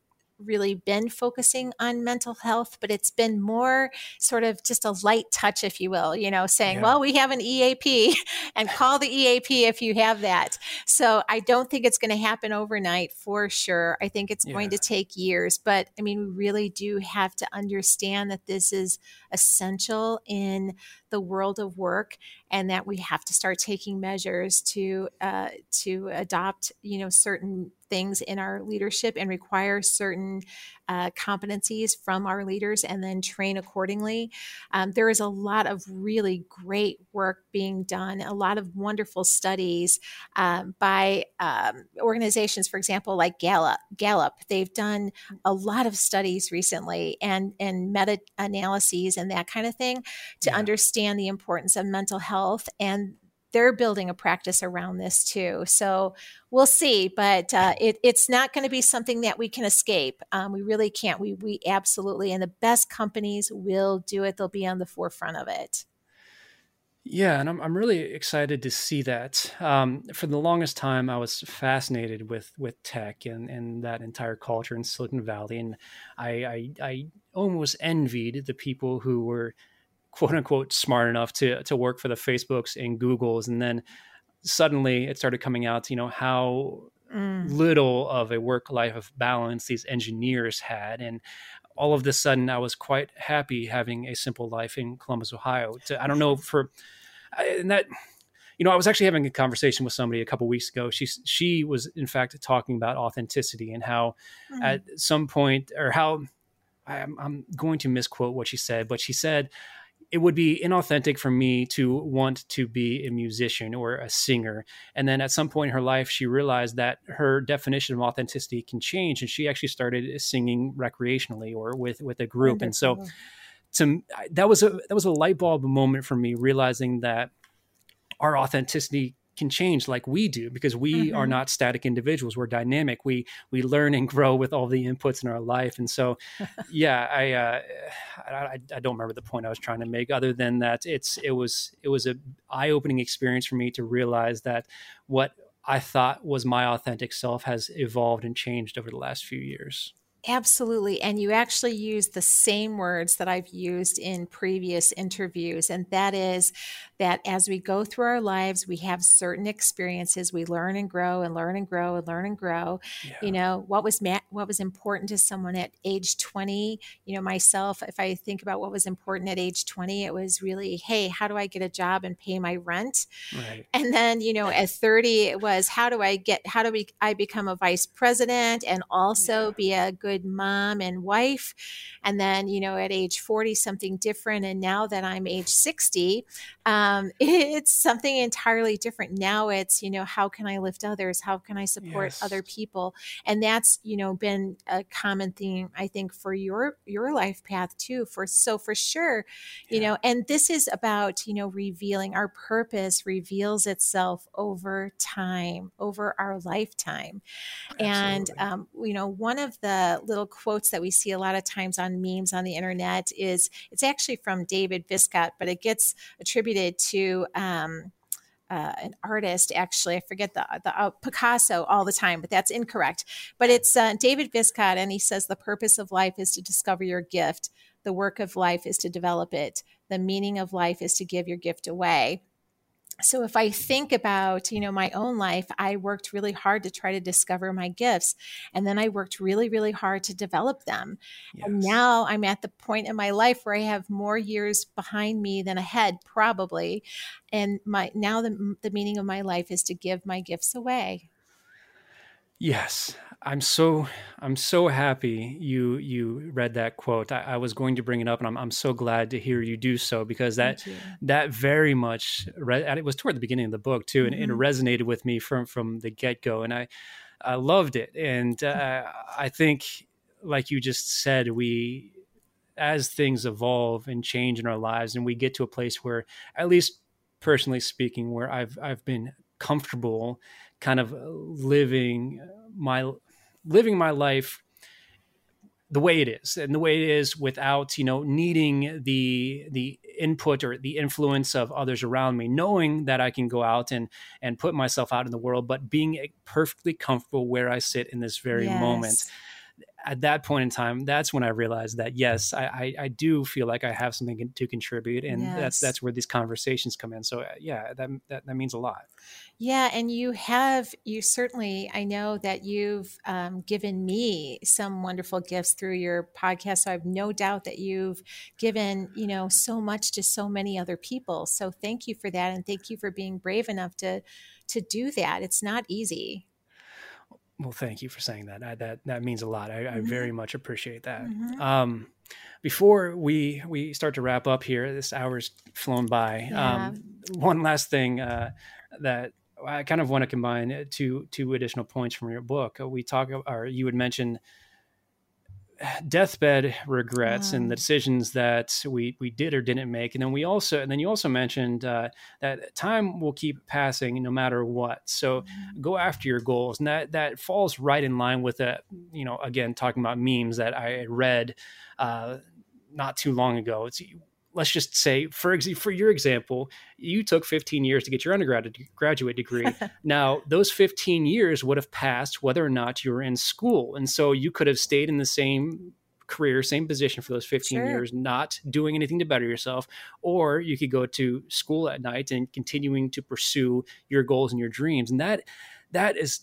really been focusing on mental health, but it's been more sort of just a light touch, if you will, you know, saying, yeah. well, we have an EAP and call the EAP if you have that. So I don't think it's going to happen overnight for sure. I think it's yeah. going to take years, but I mean, we really do have to understand that this is essential in the world of work and that we have to start taking measures to uh, to adopt you know certain things in our leadership and require certain uh, competencies from our leaders and then train accordingly. Um, there is a lot of really great work being done, a lot of wonderful studies um, by um, organizations, for example, like Gallup. Gallup, they've done a lot of studies recently and and meta analyses and that kind of thing to yeah. understand the importance of mental health and they're building a practice around this too. So we'll see, but uh, it, it's not going to be something that we can escape. Um, we really can't. We we absolutely, and the best companies will do it. They'll be on the forefront of it. Yeah, and I'm I'm really excited to see that. Um, for the longest time, I was fascinated with with tech and, and that entire culture in Silicon Valley, and I, I I almost envied the people who were quote unquote smart enough to to work for the Facebooks and Googles, and then suddenly it started coming out, you know, how mm. little of a work life of balance these engineers had, and all of a sudden I was quite happy having a simple life in Columbus, Ohio. To, I don't know for and that you know, I was actually having a conversation with somebody a couple weeks ago. She she was in fact talking about authenticity and how mm. at some point or how I'm, I'm going to misquote what she said, but she said it would be inauthentic for me to want to be a musician or a singer. And then at some point in her life, she realized that her definition of authenticity can change, and she actually started singing recreationally or with with a group. And so, to that was a that was a light bulb moment for me, realizing that our authenticity can change like we do because we mm-hmm. are not static individuals. We're dynamic. We we learn and grow with all the inputs in our life. And so yeah I, uh, I, I don't remember the point i was trying to make other than that it's it was it was a eye-opening experience for me to realize that what i thought was my authentic self has evolved and changed over the last few years Absolutely. And you actually use the same words that I've used in previous interviews. And that is that as we go through our lives, we have certain experiences. We learn and grow and learn and grow and learn and grow. Yeah. You know, what was ma- what was important to someone at age 20, you know, myself, if I think about what was important at age 20, it was really, hey, how do I get a job and pay my rent? Right. And then, you know, at 30, it was how do I get how do we I become a vice president and also yeah. be a good good mom and wife. And then, you know, at age 40, something different. And now that I'm age 60, um, it's something entirely different. Now it's, you know, how can I lift others? How can I support yes. other people? And that's, you know, been a common theme, I think, for your, your life path too. For, so for sure, you yeah. know, and this is about, you know, revealing our purpose reveals itself over time, over our lifetime. Absolutely. And, um, you know, one of the little quotes that we see a lot of times on memes on the internet is it's actually from David Viscott, but it gets attributed to um, uh, an artist. Actually, I forget the, the uh, Picasso all the time, but that's incorrect. But it's uh, David Viscott, and he says the purpose of life is to discover your gift. The work of life is to develop it. The meaning of life is to give your gift away so if i think about you know my own life i worked really hard to try to discover my gifts and then i worked really really hard to develop them. Yes. and now i'm at the point in my life where i have more years behind me than ahead probably. And my now the, the meaning of my life is to give my gifts away Yes, I'm so I'm so happy you you read that quote. I, I, was going to bring it up, and I'm I'm so glad to hear you do so because that that very much re- it was toward the beginning of the book too, and mm-hmm. it resonated with me from from the get go, and I I loved it, and uh, I think like you just said, we as things evolve and change in our lives, and we get to a place where, at least personally speaking, where I've I've been comfortable kind of living my living my life the way it is and the way it is without you know needing the the input or the influence of others around me knowing that i can go out and and put myself out in the world but being perfectly comfortable where i sit in this very yes. moment at that point in time, that's when I realized that yes, I, I, I do feel like I have something to contribute, and yes. that's that's where these conversations come in. So uh, yeah, that, that that means a lot. Yeah, and you have you certainly I know that you've um, given me some wonderful gifts through your podcast. So I have no doubt that you've given you know so much to so many other people. So thank you for that, and thank you for being brave enough to to do that. It's not easy. Well, thank you for saying that. I, that that means a lot. I, mm-hmm. I very much appreciate that. Mm-hmm. Um, before we we start to wrap up here, this hour's flown by. Yeah. Um, one last thing uh, that I kind of want to combine two two additional points from your book. We talk, or you would mention deathbed regrets and the decisions that we we did or didn't make. And then we also and then you also mentioned uh, that time will keep passing no matter what. So mm-hmm. go after your goals. And that that falls right in line with that you know again talking about memes that i read uh, not too long ago. It's let's just say for ex- for your example you took 15 years to get your undergraduate graduate degree. Now those 15 years would have passed whether or not you were in school. And so you could have stayed in the same career same position for those 15 sure. years not doing anything to better yourself. Or you could go to school at night and continuing to pursue your goals and your dreams. And that that is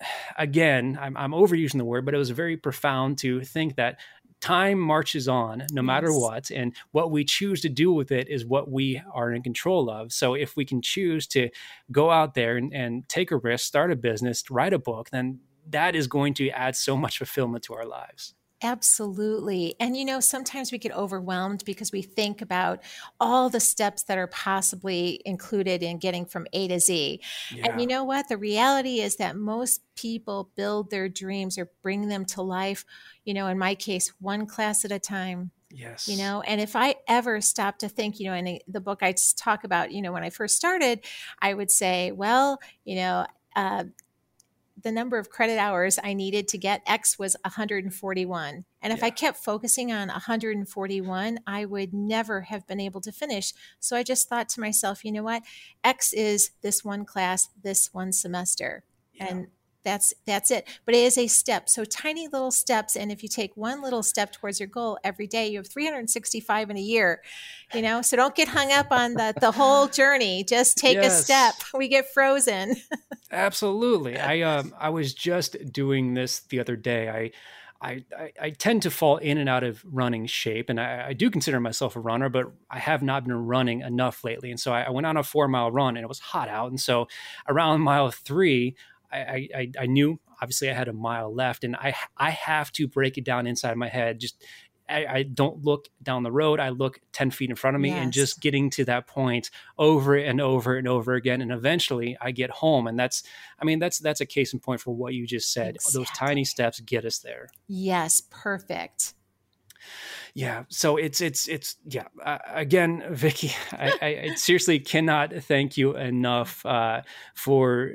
again I'm, I'm overusing the word but it was very profound to think that time marches on no matter yes. what and what we choose to do with it is what we are in control of so if we can choose to go out there and, and take a risk start a business write a book then that is going to add so much fulfillment to our lives Absolutely. And you know, sometimes we get overwhelmed because we think about all the steps that are possibly included in getting from A to Z. Yeah. And you know what? The reality is that most people build their dreams or bring them to life, you know, in my case, one class at a time. Yes. You know, and if I ever stop to think, you know, in the book I talk about, you know, when I first started, I would say, well, you know, uh, the number of credit hours I needed to get X was 141. And if yeah. I kept focusing on 141, I would never have been able to finish. So I just thought to myself, you know what? X is this one class, this one semester. Yeah. And that's that's it. But it is a step. So tiny little steps and if you take one little step towards your goal every day you have 365 in a year you know? So don't get hung up on the the whole journey. Just take yes. a step. We get frozen. Absolutely. I um i was just doing this the other day. I I, I, I, tend to fall in and out of running shape, and I, I, do consider myself a runner, but I have not been running enough lately. And so I, I went on a four mile run, and it was hot out. And so around mile three, I, I, I knew obviously I had a mile left, and I I have to break it down inside my head. Just I, I don't look down the road. I look ten feet in front of me, yes. and just getting to that point over and over and over again, and eventually I get home. And that's I mean that's that's a case in point for what you just said. Exactly. Those tiny steps get us there. Yes, perfect yeah so it's it's it's yeah uh, again vicki I, I, seriously cannot thank you enough uh, for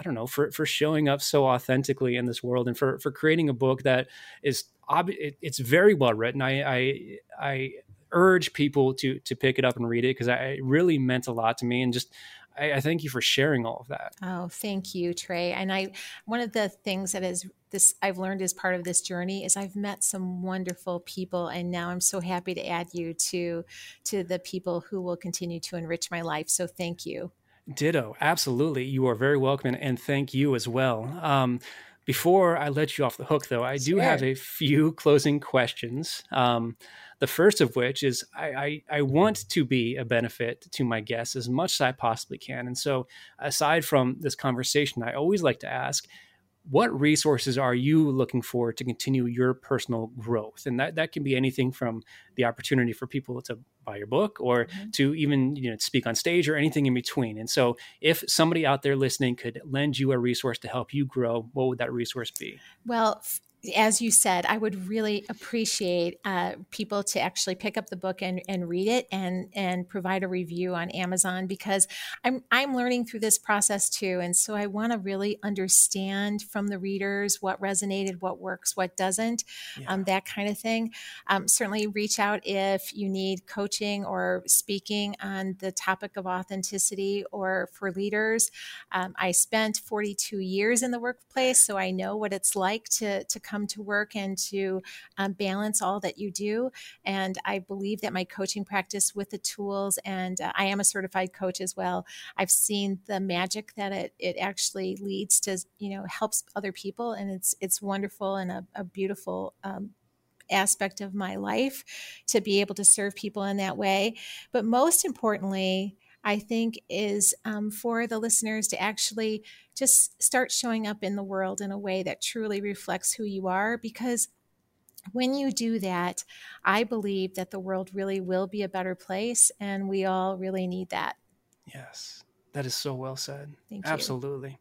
I don't know for for showing up so authentically in this world and for for creating a book that is ob- it, it's very well written. I I, I urge people to to pick it up and read it because it really meant a lot to me and just I, I, thank you for sharing all of that. Oh, thank you, Trey. And I one of the things that is this I've learned as part of this journey is I've met some wonderful people and now I'm so happy to add you to to the people who will continue to enrich my life. So thank you. Ditto. Absolutely. You are very welcome and, thank you as well. Um, before I let you off the hook, though, I do sure. have a few closing questions. Um, the first of which is I, I, I, want to be a benefit to my guests as much as I possibly can. And so, aside from this conversation, I always like to ask what resources are you looking for to continue your personal growth? And that, that can be anything from the opportunity for people to buy your book or mm-hmm. to even you know speak on stage or anything in between. And so if somebody out there listening could lend you a resource to help you grow what would that resource be? Well as you said, I would really appreciate uh, people to actually pick up the book and, and read it and and provide a review on Amazon because I'm I'm learning through this process too, and so I want to really understand from the readers what resonated, what works, what doesn't, yeah. um, that kind of thing. Um, certainly, reach out if you need coaching or speaking on the topic of authenticity or for leaders. Um, I spent 42 years in the workplace, so I know what it's like to to come to work and to um, balance all that you do. And I believe that my coaching practice with the tools, and uh, I am a certified coach as well. I've seen the magic that it it actually leads to. You know, helps other people, and it's it's wonderful and a, a beautiful. Um, aspect of my life to be able to serve people in that way. But most importantly, I think is um, for the listeners to actually just start showing up in the world in a way that truly reflects who you are because when you do that, I believe that the world really will be a better place, and we all really need that. Yes, that is so well said. Thank you. Absolutely.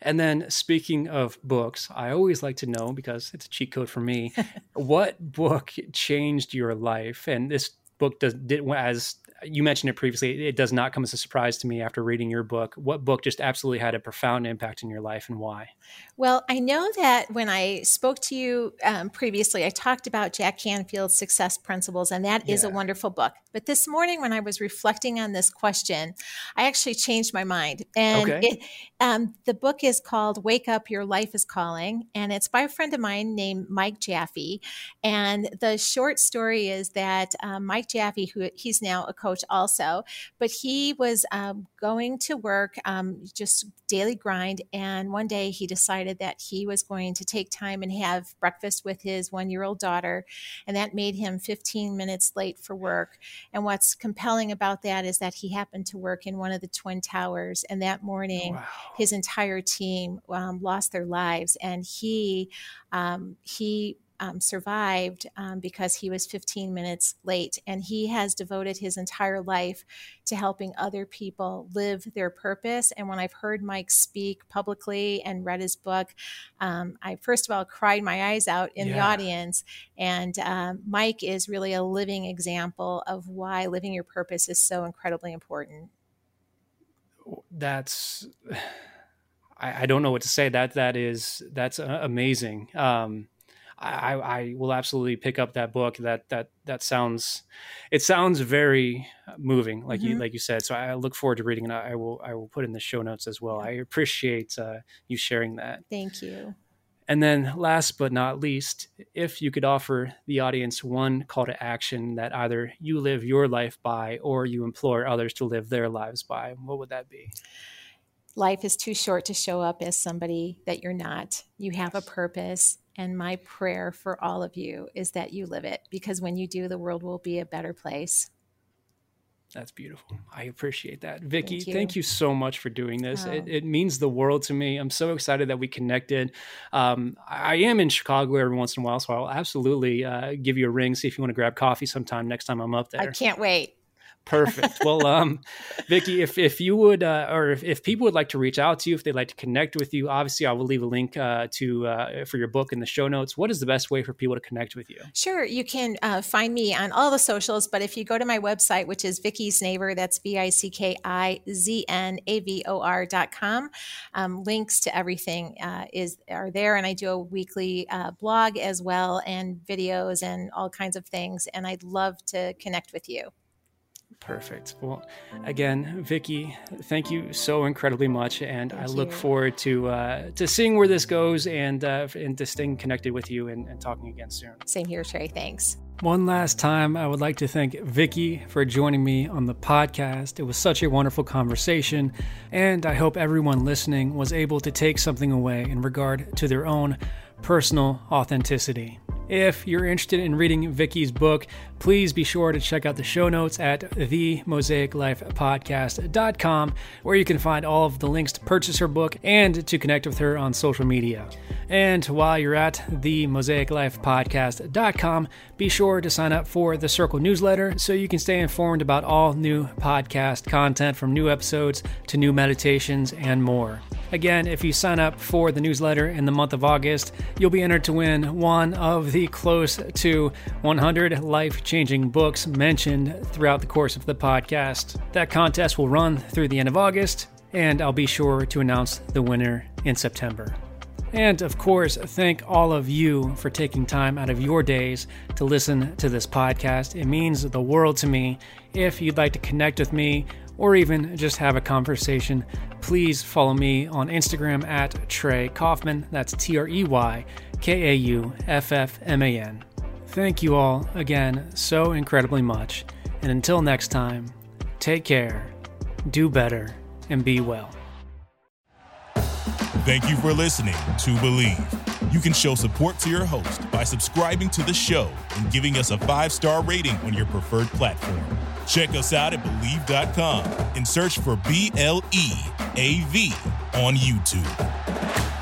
And then, speaking of books, I always like to know because it's a cheat code for me. what book changed your life? And this book does did as you mentioned it previously. It does not come as a surprise to me after reading your book. What book just absolutely had a profound impact in your life and why? Well, I know that when I spoke to you um, previously, I talked about Jack Canfield's Success Principles, and that yeah. is a wonderful book. But this morning, when I was reflecting on this question, I actually changed my mind. And okay. it, um, the book is called Wake Up, Your Life is Calling, and it's by a friend of mine named Mike Jaffe. And the short story is that um, Mike Jaffe, who he's now a coach also, but he was um, going to work, um, just daily grind. And one day he decided that he was going to take time and have breakfast with his one year old daughter. And that made him 15 minutes late for work. And what's compelling about that is that he happened to work in one of the Twin Towers. And that morning, wow. his entire team um, lost their lives. And he, um, he, um, survived um, because he was 15 minutes late. And he has devoted his entire life to helping other people live their purpose. And when I've heard Mike speak publicly and read his book, um, I first of all cried my eyes out in yeah. the audience. And um, Mike is really a living example of why living your purpose is so incredibly important. That's. I, I don't know what to say. That that is that's uh, amazing. Um, I, I will absolutely pick up that book. That that that sounds, it sounds very moving, like mm-hmm. you like you said. So I look forward to reading it. I will I will put in the show notes as well. I appreciate uh, you sharing that. Thank you. And then, last but not least, if you could offer the audience one call to action that either you live your life by or you implore others to live their lives by, what would that be? Life is too short to show up as somebody that you're not. You have a purpose and my prayer for all of you is that you live it because when you do, the world will be a better place. That's beautiful. I appreciate that. Vicki, thank you, thank you so much for doing this. Oh. It, it, means the world to me. I'm so excited that we connected. Um, I am in Chicago every once in a while, so I'll absolutely uh, give you a ring, see if you want to grab coffee sometime next time I'm up there. I can't wait. Perfect. Well, um, Vicki, if, if you would, uh, or if, if people would like to reach out to you, if they'd like to connect with you, obviously I will leave a link uh, to uh, for your book in the show notes. What is the best way for people to connect with you? Sure, you can uh, find me on all the socials, but if you go to my website, which is Vicki Znavor, that's V I C K I Z N A V O R dot com, um, links to everything uh, is are there, and I do a weekly uh, blog as well, and videos and all kinds of things, and I'd love to connect with you. Perfect. Well, again, Vicki, thank you so incredibly much, and thank I look you. forward to uh, to seeing where this goes and uh, and to staying connected with you and, and talking again soon. Same here, Trey. Thanks. One last time, I would like to thank Vicki for joining me on the podcast. It was such a wonderful conversation, and I hope everyone listening was able to take something away in regard to their own personal authenticity. If you're interested in reading Vicki's book, please be sure to check out the show notes at themosaiclifepodcast.com, where you can find all of the links to purchase her book and to connect with her on social media. And while you're at themosaiclifepodcast.com, be sure to sign up for the Circle newsletter so you can stay informed about all new podcast content from new episodes to new meditations and more. Again, if you sign up for the newsletter in the month of August, you'll be entered to win one of the close to 100 life changing books mentioned throughout the course of the podcast. That contest will run through the end of August, and I'll be sure to announce the winner in September. And of course, thank all of you for taking time out of your days to listen to this podcast. It means the world to me. If you'd like to connect with me or even just have a conversation, please follow me on Instagram at Trey Kauffman. That's T R E Y K A U F F M A N. Thank you all again so incredibly much. And until next time, take care, do better, and be well. Thank you for listening to Believe. You can show support to your host by subscribing to the show and giving us a five star rating on your preferred platform. Check us out at Bleav.com and search for B L E A V on YouTube.